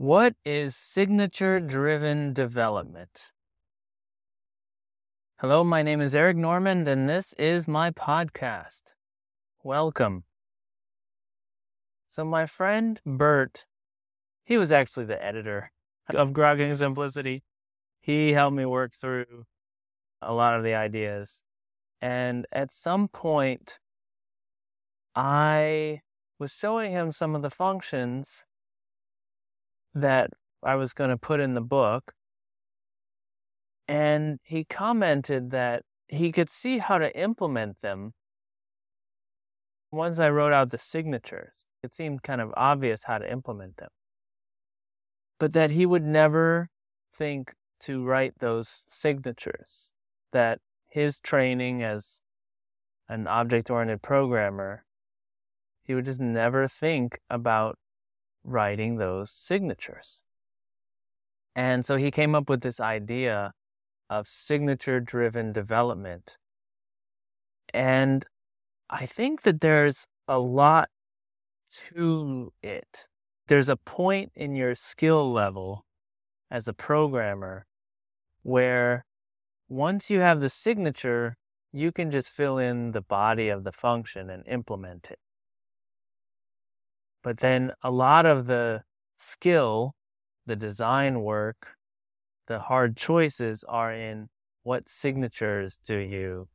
What is signature driven development? Hello, my name is Eric Normand, and this is my podcast. Welcome. So, my friend Bert, he was actually the editor of Grokking Simplicity. He helped me work through a lot of the ideas. And at some point, I was showing him some of the functions that I was going to put in the book. And he commented that he could see how to implement them. Once I wrote out the signatures, it seemed kind of obvious how to implement them. But that he would never think to write those signatures, that his training as an object oriented programmer, he would just never think about writing those signatures. And so he came up with this idea of signature driven development. And I think that there's a lot to it. There's a point in your skill level as a programmer where once you have the signature, you can just fill in the body of the function and implement it. But then a lot of the skill, the design work, the hard choices are in what signatures do you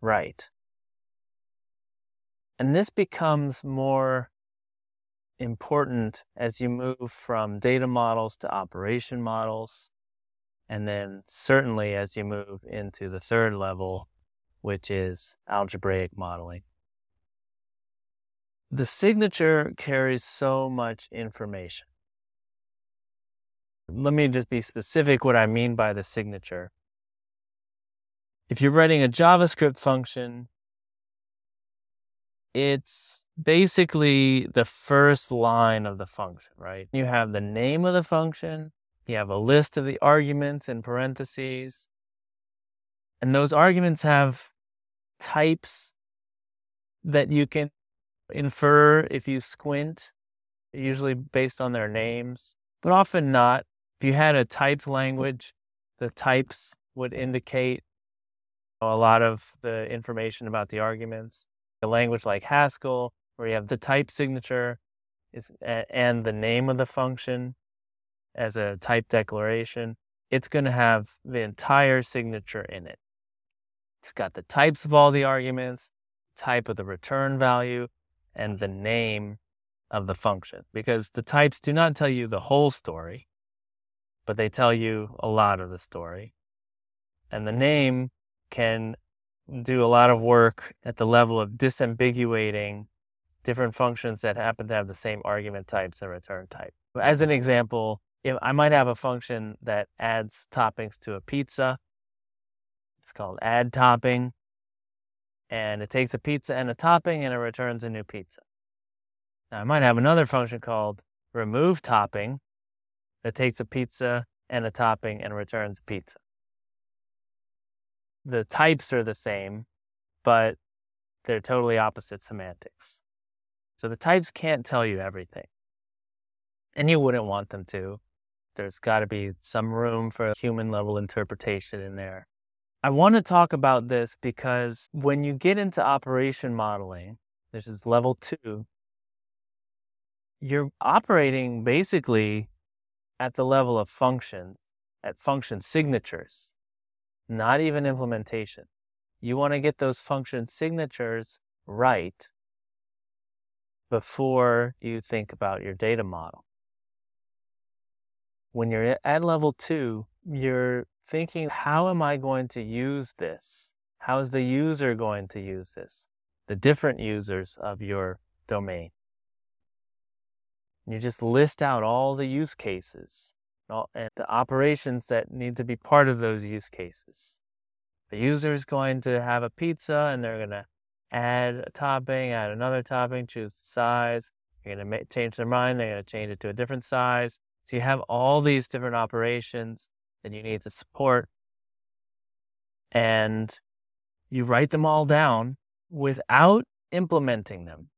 write. And this becomes more important as you move from data models to operation models. And then certainly as you move into the third level, which is algebraic modeling the signature carries so much information. Let me just be specific what I mean by the signature. If you're writing a JavaScript function, it's basically the first line of the function, right? You have the name of the function, you have a list of the arguments in parentheses, and those arguments have types that you can infer if you squint, usually based on their names, but often not. If you had a typed language, the types would indicate a lot of the information about the arguments. A language like Haskell, where you have the type signature is, and the name of the function as a type declaration, it's going to have the entire signature in it. It's got the types of all the arguments, type of the return value, and the name of the function because the types do not tell you the whole story, but they tell you a lot of the story. And the name can do a lot of work at the level of disambiguating different functions that happen to have the same argument types and return type. As an example, if I might have a function that adds toppings to a pizza. It's called add topping and it takes a pizza and a topping and it returns a new pizza. Now, I might have another function called remove topping that takes a pizza and a topping and returns pizza. The types are the same, but they're totally opposite semantics. So the types can't tell you everything. And you wouldn't want them to. There's got to be some room for human level interpretation in there. I want to talk about this because when you get into operation modeling, this is level two, you're operating basically at the level of functions, at function signatures, not even implementation. You want to get those function signatures right before you think about your data model. When you're at level two, you're thinking, how am I going to use this? How is the user going to use this? The different users of your domain. You just list out all the use cases and the operations that need to be part of those use cases. The user is going to have a pizza and they're going to add a topping, add another topping, choose the size. You're going to change their mind. They're going to change it to a different size. So you have all these different operations that you need the support. And you write them all down without implementing them.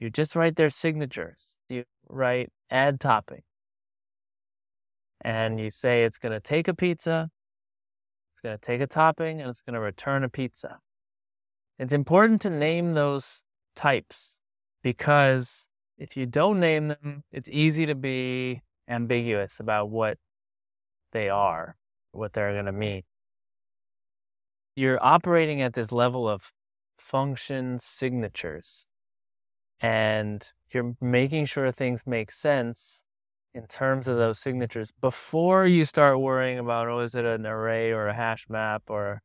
You just write their signatures. You write add topping. and you say it's going to take a pizza, it's going to take a topping, and it's going to return a pizza. It's important to name those types because if you don't name them, it's easy to be ambiguous about what they are, what they're going to mean. You're operating at this level of function signatures and you're making sure things make sense in terms of those signatures before you start worrying about oh is it an array or a hash map or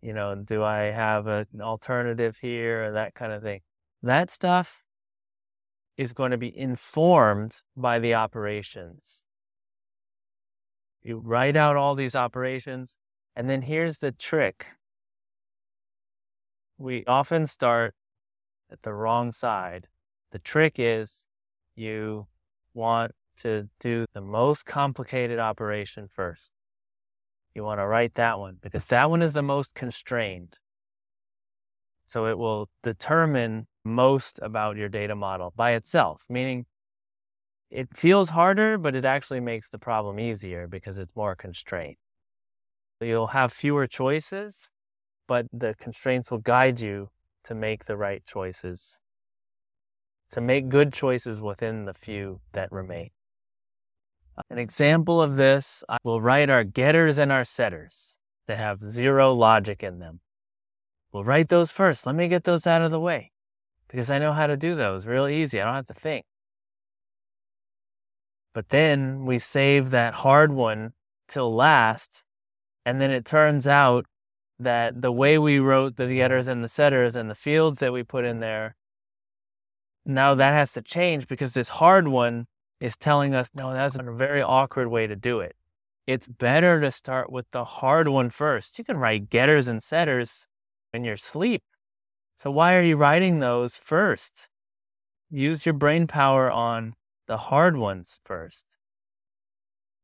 you know do i have an alternative here or that kind of thing that stuff is going to be informed by the operations you write out all these operations and then here's the trick we often start at the wrong side the trick is you want to do the most complicated operation first. You want to write that one because that one is the most constrained. So it will determine most about your data model by itself, meaning it feels harder, but it actually makes the problem easier because it's more constrained. You'll have fewer choices, but the constraints will guide you to make the right choices, to make good choices within the few that remain. An example of this, I will write our getters and our setters that have zero logic in them. We'll write those first. Let me get those out of the way because I know how to do those real easy. I don't have to think. But then we save that hard one till last. And then it turns out that the way we wrote the getters and the setters and the fields that we put in there, now that has to change because this hard one is telling us, no, that's a very awkward way to do it. It's better to start with the hard one first. You can write getters and setters in your sleep. So why are you writing those first? Use your brain power on the hard ones first.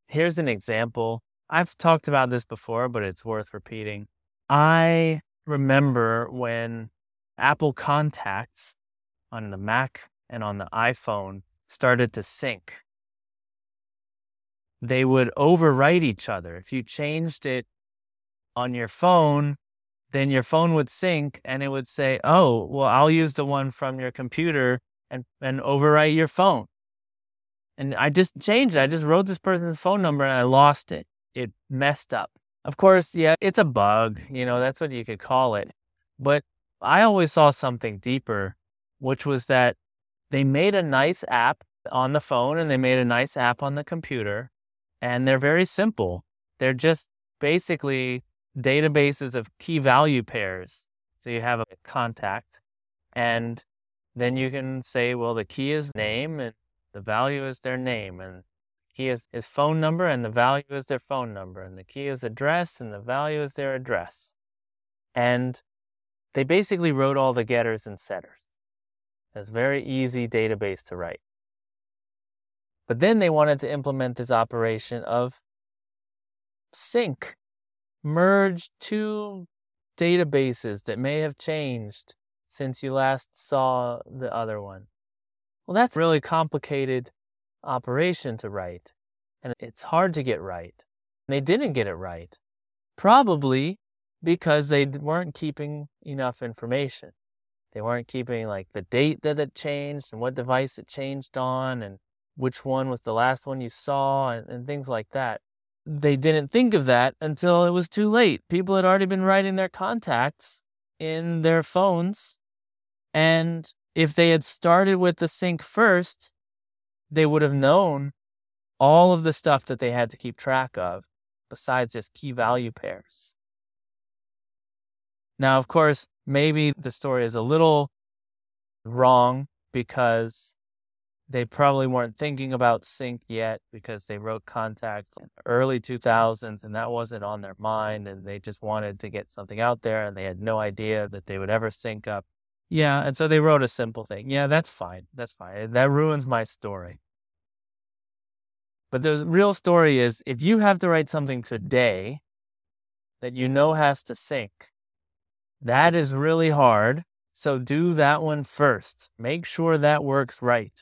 Here's an example. I've talked about this before, but it's worth repeating. I remember when Apple Contacts on the Mac and on the iPhone started to sync. They would overwrite each other. If you changed it on your phone, then your phone would sync and it would say, Oh, well, I'll use the one from your computer and, and overwrite your phone. And I just changed. I just wrote this person's phone number and I lost it. It messed up. Of course, yeah, it's a bug. You know, that's what you could call it. But I always saw something deeper, which was that they made a nice app on the phone and they made a nice app on the computer. And they're very simple. They're just basically databases of key value pairs. So you have a contact and then you can say, well, the key is name and the value is their name and key is, is phone number and the value is their phone number and the key is address and the value is their address. And they basically wrote all the getters and setters. It's a very easy database to write. But then they wanted to implement this operation of sync, merge two databases that may have changed since you last saw the other one. Well, that's a really complicated operation to write, and it's hard to get right. They didn't get it right, probably because they weren't keeping enough information. They weren't keeping like the date that it changed and what device it changed on and which one was the last one you saw and, and things like that. They didn't think of that until it was too late. People had already been writing their contacts in their phones. And if they had started with the sync first, they would have known all of the stuff that they had to keep track of besides just key value pairs. Now, of course, maybe the story is a little wrong because they probably weren't thinking about sync yet because they wrote contacts in early 2000s and that wasn't on their mind and they just wanted to get something out there and they had no idea that they would ever sync up. Yeah, and so they wrote a simple thing. Yeah, that's fine. That's fine. That ruins my story. But the real story is if you have to write something today that you know has to sync, that is really hard. So do that one first. Make sure that works right.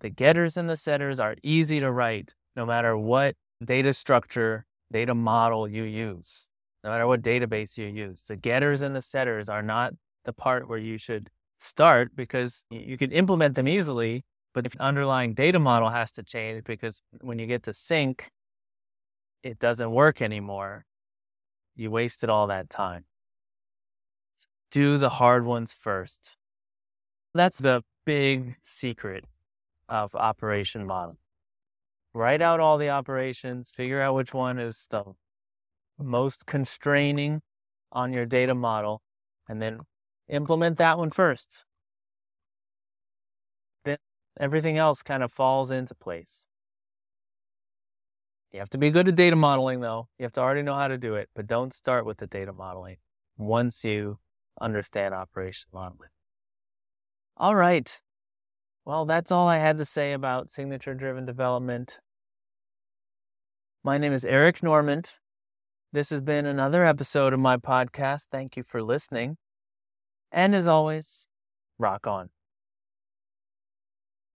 The getters and the setters are easy to write no matter what data structure, data model you use, no matter what database you use. The getters and the setters are not the part where you should start because you can implement them easily, but if underlying data model has to change because when you get to sync, it doesn't work anymore. You wasted all that time. So do the hard ones first. That's the big secret of operation model. Write out all the operations, figure out which one is the most constraining on your data model, and then implement that one first. Then everything else kind of falls into place. You have to be good at data modeling, though. You have to already know how to do it, but don't start with the data modeling once you understand operation modeling. All right. Well, that's all I had to say about signature driven development. My name is Eric Normand. This has been another episode of my podcast. Thank you for listening. And as always, rock on.